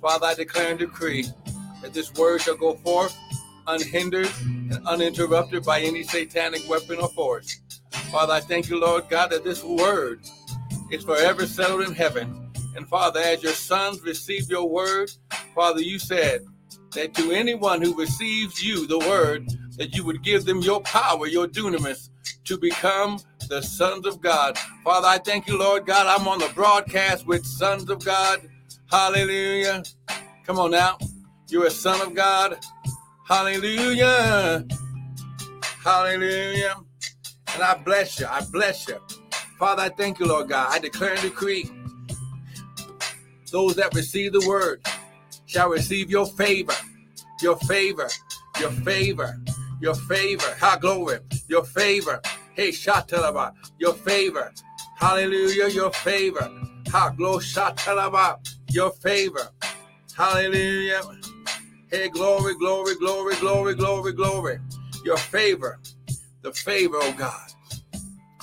Father, I declare and decree that this word shall go forth unhindered and uninterrupted by any satanic weapon or force. Father, I thank you, Lord God, that this word is forever settled in heaven. And Father, as your sons receive your word, Father, you said that to anyone who receives you, the word, that you would give them your power, your dunamis, to become the sons of God. Father, I thank you, Lord God. I'm on the broadcast with sons of God. Hallelujah. Come on now. You're a son of God. Hallelujah. Hallelujah. And I bless you. I bless you. Father, I thank you, Lord God. I declare and decree those that receive the word shall receive your favor, your favor, your favor, your favor. Ha, glory, your favor. Hey, shatalaba, your favor. Hallelujah, your favor. Ha, glory, shatalaba, your favor. Hallelujah. Hey, glory, glory, glory, glory, glory, glory. Your favor, the favor, oh God.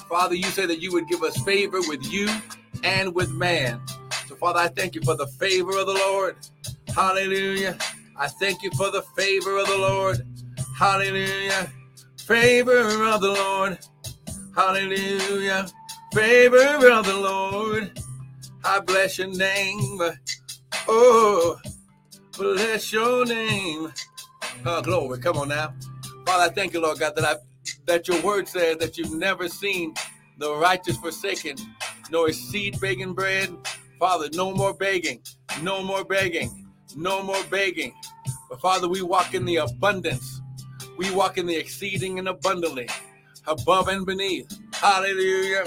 Father, you say that you would give us favor with you and with man. So, Father, I thank you for the favor of the Lord. Hallelujah. I thank you for the favor of the Lord. Hallelujah. Favor of the Lord. Hallelujah. Favor of the Lord. I bless your name. Oh, bless your name. Oh, glory. Come on now. Father, I thank you, Lord God, that I that your word says that you've never seen the righteous forsaken, nor his seed begging bread. Father, no more begging, no more begging, no more begging. But Father, we walk in the abundance. We walk in the exceeding and abundantly, above and beneath. Hallelujah.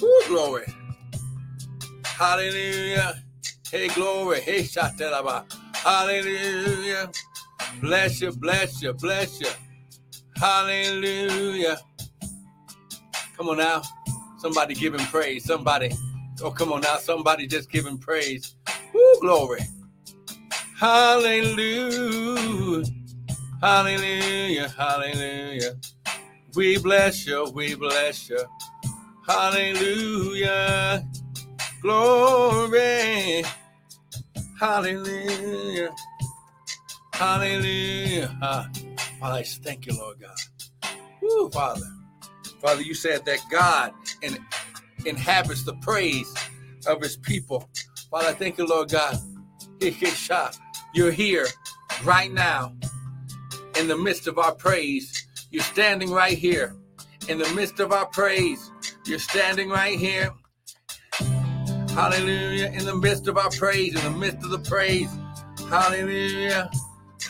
Woo, glory. Hallelujah. Hey, glory. Hey, Shataraba. Hallelujah. Bless you, bless you, bless you. Hallelujah. Come on now. Somebody give him praise. Somebody. Oh, come on now. Somebody just give him praise. Woo, glory. Hallelujah. Hallelujah. Hallelujah. We bless you. We bless you. Hallelujah. Glory. Hallelujah. Hallelujah. Ah, Father, I thank you, Lord God. Woo, Father. Father, you said that God in, inhabits the praise of his people. Father, I thank you, Lord God. You're here right now in the midst of our praise. You're standing right here in the midst of our praise. You're standing right here. Hallelujah. In the midst of our praise, in the midst of the praise. Hallelujah.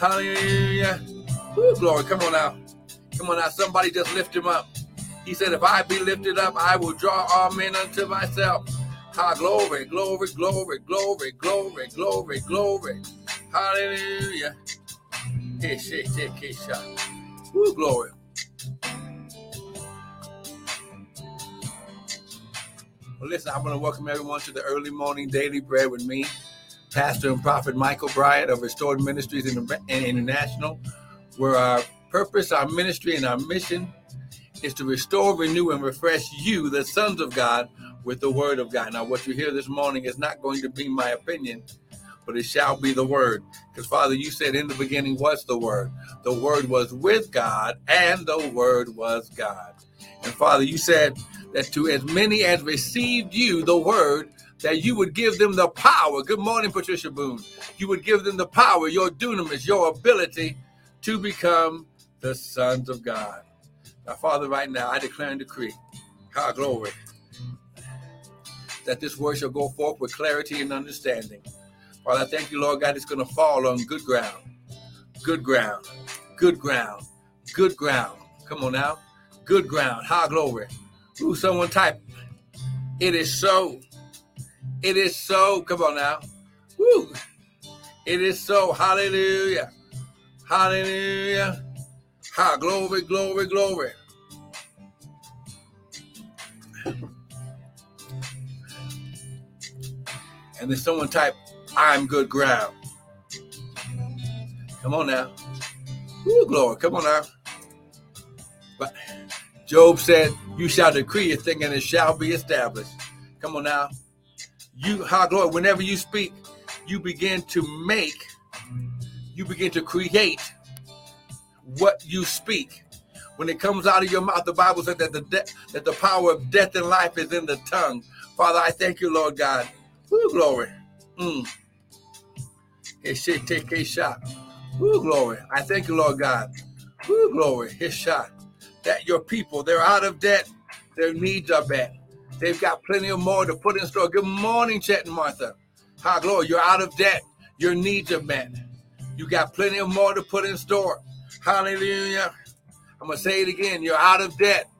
Hallelujah. Woo, glory. Come on now. Come on now. Somebody just lift him up. He said, If I be lifted up, I will draw all men unto myself. Ha, glory, glory, glory, glory, glory, glory, glory. Hallelujah. Woo, glory. Well, listen, I want to welcome everyone to the early morning daily bread with me, Pastor and Prophet Michael Bryant of Restored Ministries International, where our purpose, our ministry, and our mission is to restore, renew, and refresh you, the sons of God, with the word of God. Now, what you hear this morning is not going to be my opinion, but it shall be the word. Because, Father, you said in the beginning was the word. The word was with God, and the word was God. And, Father, you said that to as many as received you, the word, that you would give them the power. Good morning, Patricia Boone. You would give them the power, your dunamis, your ability to become the sons of God. Now, Father, right now, I declare and decree, our glory, that this word shall go forth with clarity and understanding. Father, I thank you, Lord God, it's going to fall on good ground, good ground, good ground, good ground. Come on now, good ground. High glory. Ooh, someone type. It is so. It is so. Come on now. Woo. It is so. Hallelujah. Hallelujah. Ha, glory, glory, glory. And then someone type, I'm good ground. Come on now. Woo, glory. Come on now. Job said, You shall decree a thing and it shall be established. Come on now. You, how glory, whenever you speak, you begin to make, you begin to create what you speak. When it comes out of your mouth, the Bible said that the de- that the power of death and life is in the tongue. Father, I thank you, Lord God. Woo, glory. Mm. Take a shot. Woo, glory. I thank you, Lord God. Woo, glory. His shot. That your people, they're out of debt. Their needs are met. They've got plenty of more to put in store. Good morning, Chet and Martha. Hi, glory. You're out of debt. Your needs are met. You got plenty of more to put in store. Hallelujah. I'm going to say it again. You're out of debt.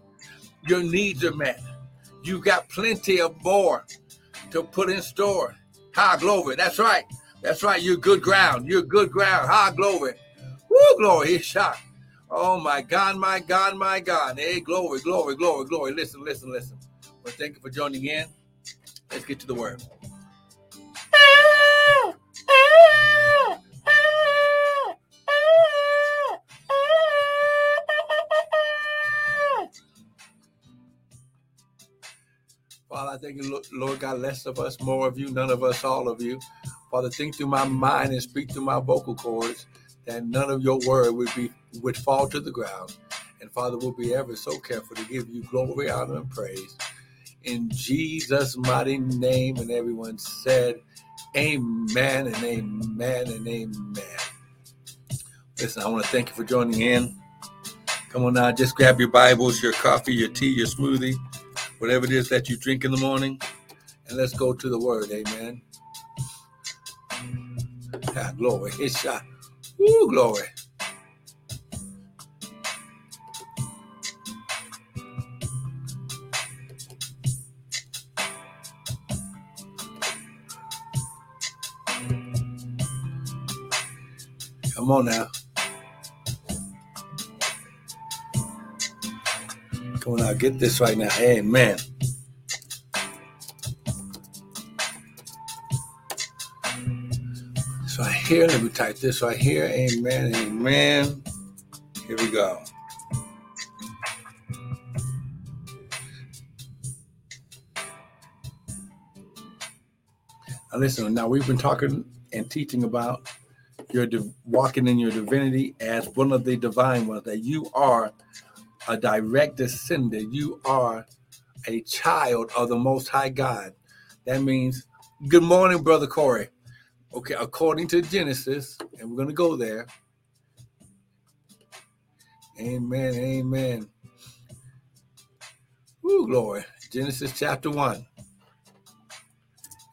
Your needs are met. You've got plenty of more to put in store. High glory. That's right. That's right. You're good ground. You're good ground. High glory. Woo, glory. He's shot. Oh my God, my God, my God. Hey, glory, glory, glory, glory. Listen, listen, listen. Well, thank you for joining in. Let's get to the word. Father, I thank you, Lord God, less of us, more of you, none of us, all of you. Father, think through my mind and speak through my vocal cords that none of your word would be would fall to the ground. And Father, we'll be ever so careful to give you glory, honor, and praise. In Jesus' mighty name, and everyone said, Amen and amen and amen. Listen, I want to thank you for joining in. Come on now, just grab your Bibles, your coffee, your tea, your smoothie whatever it is that you drink in the morning, and let's go to the word. Amen. Ah, glory. It's. Woo, glory. Come on now. Come on now, get this right now. Amen. So I hear, let me type this right here. Amen. Amen. Here we go. Now listen, now we've been talking and teaching about your walking in your divinity as one of the divine ones, that you are a direct descendant. You are a child of the Most High God. That means, good morning, Brother Corey. Okay, according to Genesis, and we're going to go there. Amen, amen. Woo, glory. Genesis chapter 1.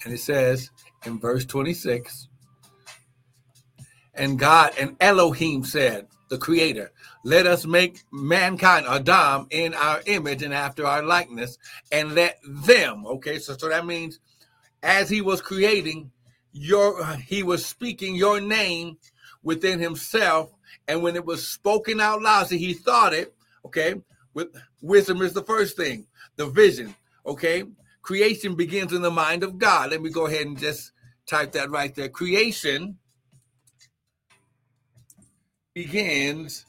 And it says in verse 26 And God and Elohim said, the creator. Let us make mankind, Adam, in our image and after our likeness, and let them, okay, so, so that means as he was creating, your he was speaking your name within himself, and when it was spoken out loud, so he thought it, okay, with wisdom is the first thing, the vision, okay. Creation begins in the mind of God. Let me go ahead and just type that right there. Creation begins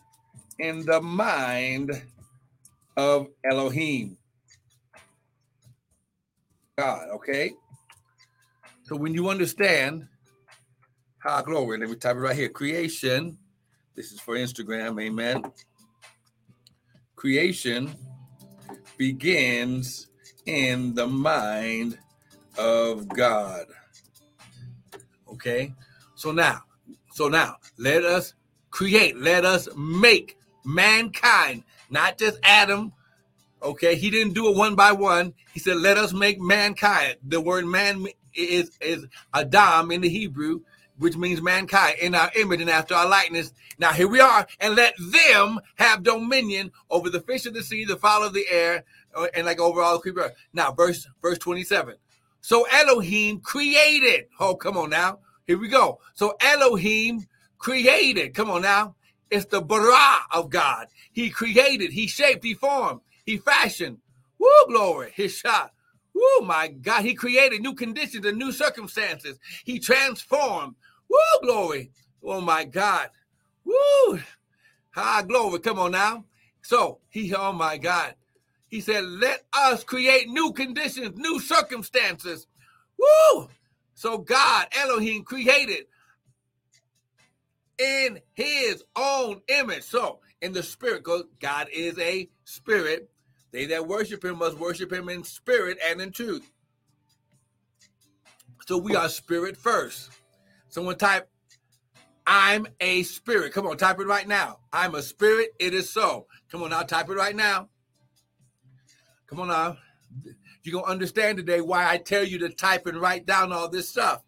in the mind of Elohim. God, okay? So when you understand how glory, let me type it right here. Creation, this is for Instagram, amen. Creation begins in the mind of God. Okay? So now, so now let us create, let us make mankind, not just Adam. Okay, he didn't do it one by one. He said, "Let us make mankind." The word "man" is is Adam in the Hebrew, which means mankind in our image and after our likeness. Now here we are, and let them have dominion over the fish of the sea, the fowl of the air, uh, and like over all the creepers. Now, verse verse twenty seven. So Elohim created. Oh, come on now. Here we go. So Elohim created. Come on now. It's the bara of God. He created, he shaped, he formed, he fashioned. Woo, glory. His shot. Woo, my God. He created new conditions and new circumstances. He transformed. Woo, glory. Oh, my God. Woo. High glory. Come on now. So he, oh, my God. He said, let us create new conditions, new circumstances. Woo. So God, Elohim, created in his own image. So in the spirit, God is a spirit. They that worship him must worship him in spirit and in truth. So we are spirit first. Someone type, I'm a spirit. Come on, type it right now. I'm a spirit. It is so. Come on now, type it right now. Come on now. You're going to understand today why I tell you to type and write down all this stuff.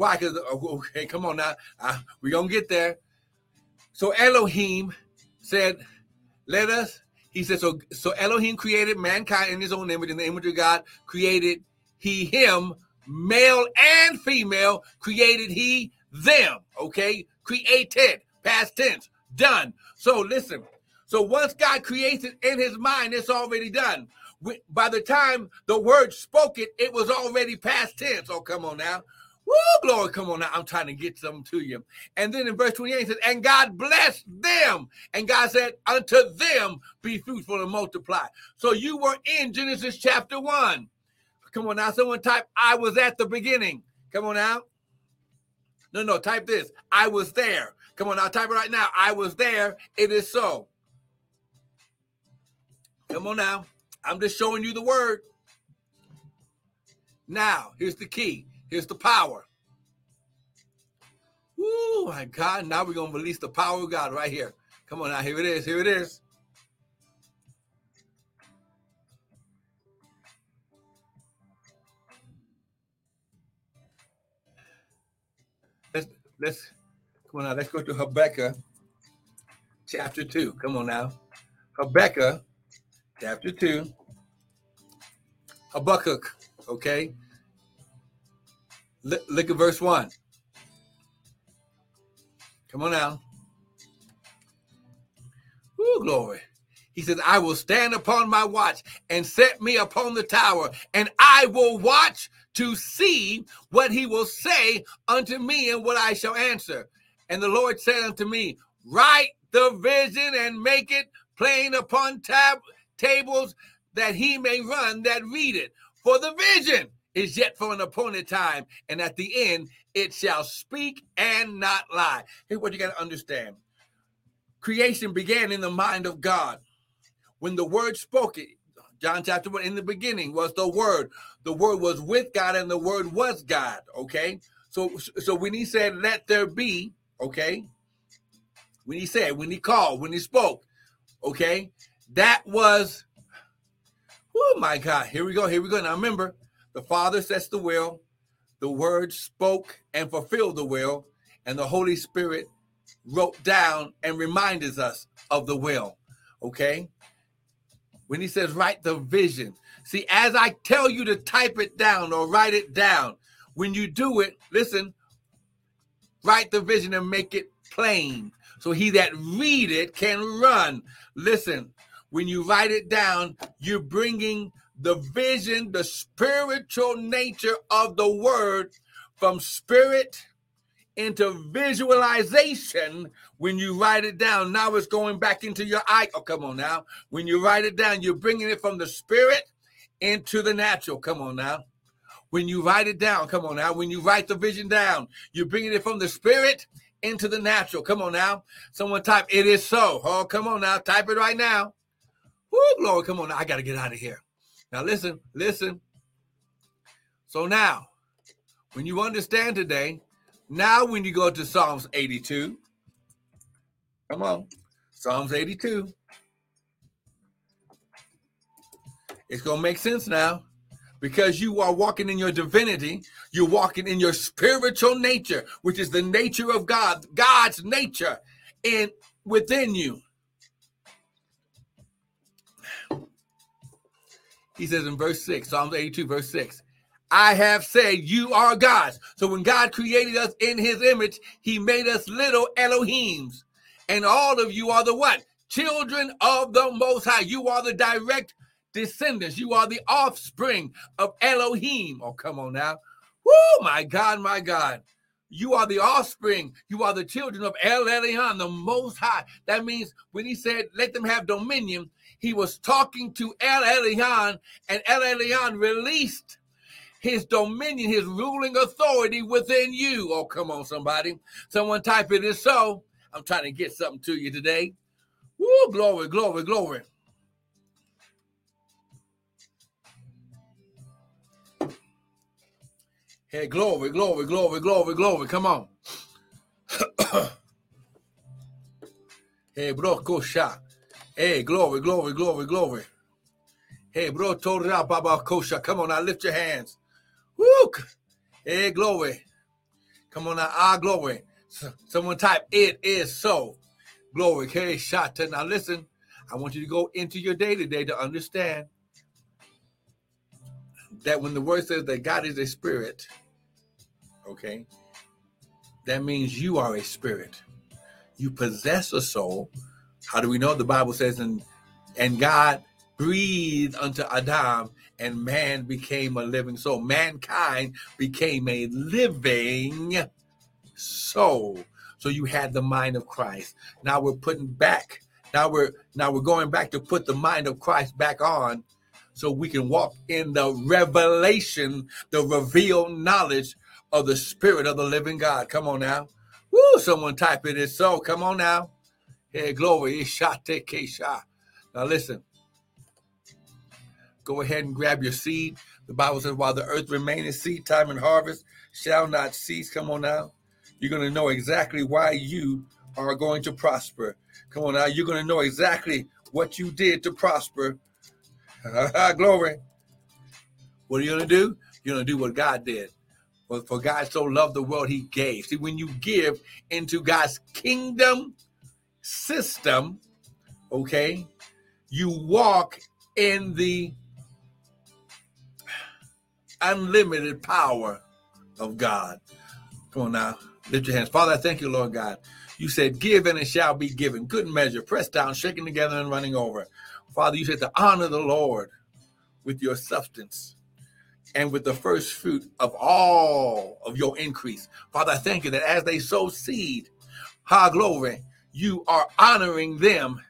Why? Because, okay, come on now. Uh, we're to get there. So Elohim said, let us, he said, so, so Elohim created mankind in his own image, in the image of God, created he him, male and female, created he them, okay? Created, past tense, done. So listen, so once God creates it in his mind, it's already done. By the time the word spoke it, it was already past tense. Oh, come on now. Woo, glory, come on now. I'm trying to get something to you. And then in verse 28, it says, And God blessed them. And God said, Unto them be fruitful and multiply. So you were in Genesis chapter 1. Come on now. Someone type, I was at the beginning. Come on now. No, no, type this. I was there. Come on now, type it right now. I was there. It is so. Come on now. I'm just showing you the word. Now, here's the key. Here's the power. Oh my God. Now we're going to release the power of God right here. Come on now. Here it is. Here it is. Let's let's come on now. Let's go to Habakkuk chapter 2. Come on now. Habakkuk chapter 2. Habakkuk, okay? Look, at verse 1. Come on now. Ooh, glory. He says, I will stand upon my watch and set me upon the tower, and I will watch to see what he will say unto me and what I shall answer. And the Lord said unto me, Write the vision and make it plain upon tab- tables that he may run that read it. For the vision is yet for an appointed time, and at the end it shall speak and not lie. Here's what you got to understand creation began in the mind of God. When the word spoke it, John chapter 1, in the beginning was the word. The word was with God, and the word was God. Okay. So so when he said, Let there be, okay, when he said, when he called, when he spoke, okay, that was oh my God. Here we go. Here we go. Now remember, the Father sets the will, the Word spoke and fulfilled the will, and the Holy Spirit wrote down and reminds us of the will. Okay? When he says, write the vision. See, as I tell you to type it down or write it down, when you do it, listen, write the vision and make it plain. So he that read it can run. Listen, when you write it down, you're bringing the vision, the spiritual nature of the word from spirit into visualization when you write it down. Now it's going back into your eye. Oh, come on now. When you write it down, you're bringing it from the spirit into the natural. Come on now. When you write it down, come on now. When you write the vision down, you're bringing it from the spirit into the natural. Come on now. Someone type, it is so. Oh, come on now. Type it right now. Woo, glory. Come on now. I got to get out of here. Now, listen, listen. So now, when you understand today, now when you go to Psalms 82, come on, Psalms 82, it's going to make sense now because you are walking in your divinity, you're walking in your spiritual nature, which is the nature of God, God's nature in within you. He says in verse 6, Psalms 82, verse 6, I have said you are gods. So when God created us in his image, he made us little Elohims. And all of you are the what? Children of the Most High. You are the direct descendants. You are the offspring of Elohim. Oh, come on now. Whoo, my God, my God. You are the offspring. You are the children of El Elyon, the Most High. That means when he said, let them have dominion, he was talking to El Elyon, and El Elyon released his dominion, his ruling authority within you. Oh, come on, somebody. Someone type it is so. I'm trying to get something to you today. Woo, glory, glory, glory. Hey, glory, glory, glory, glory, glory. Come on. hey, bro, kosha. Hey, glory, glory, glory, glory. Hey, bro, torah baba kosha. Come on now, lift your hands. Woo! Hey, glory. Come on now, ah, glory. Someone type, it is so. Glory. Hey, shata. Now listen, I want you to go into your day today to understand that when the word says that God is a spirit, okay, that means you are a spirit. You possess a soul. How do we know? The Bible says, and and God breathed unto Adam, and man became a living soul. Mankind became a living soul. So you had the mind of Christ. Now we're putting back. Now we're now we're going back to put the mind of Christ back on so we can walk in the revelation, the revealed knowledge of the Spirit of the living God. Come on now. Woo, someone type it is so. Come on now. Hey, glory. Now listen. Go ahead and grab your seed. The Bible says, while the earth remaineth, seed time and harvest shall not cease. Come on now. You're going to know exactly why you are going to prosper. Come on now. You're going to know exactly what you did to prosper. Glory. What are you going to do? You're going to do what God did. For God so loved the world, he gave. See, when you give into God's kingdom system, okay, you walk in the unlimited power of God. Come on now, lift your hands. Father, I thank you, Lord God. You said, Give and it shall be given. Good measure, pressed down, shaken together, and running over. Father, you said to honor the Lord with your substance and with the first fruit of all of your increase. Father, I thank you that as they sow seed, high glory, you are honoring them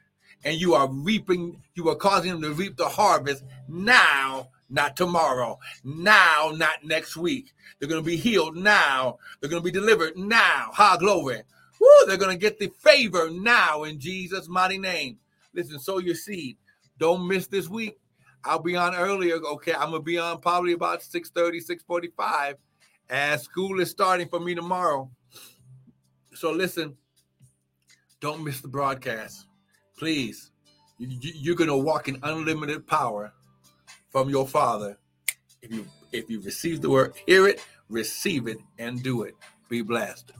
and you are reaping, you are causing them to reap the harvest now, not tomorrow, now, not next week. They're going to be healed now. They're going to be delivered now. High glory. Woo, they're going to get the favor now in Jesus' mighty name. Listen, sow your seed. Don't miss this week. I'll be on earlier. Okay, I'm gonna be on probably about 6:30, 6:45, as school is starting for me tomorrow. So listen, don't miss the broadcast, please. You're gonna walk in unlimited power from your Father if you if you receive the word, hear it, receive it, and do it. Be blessed.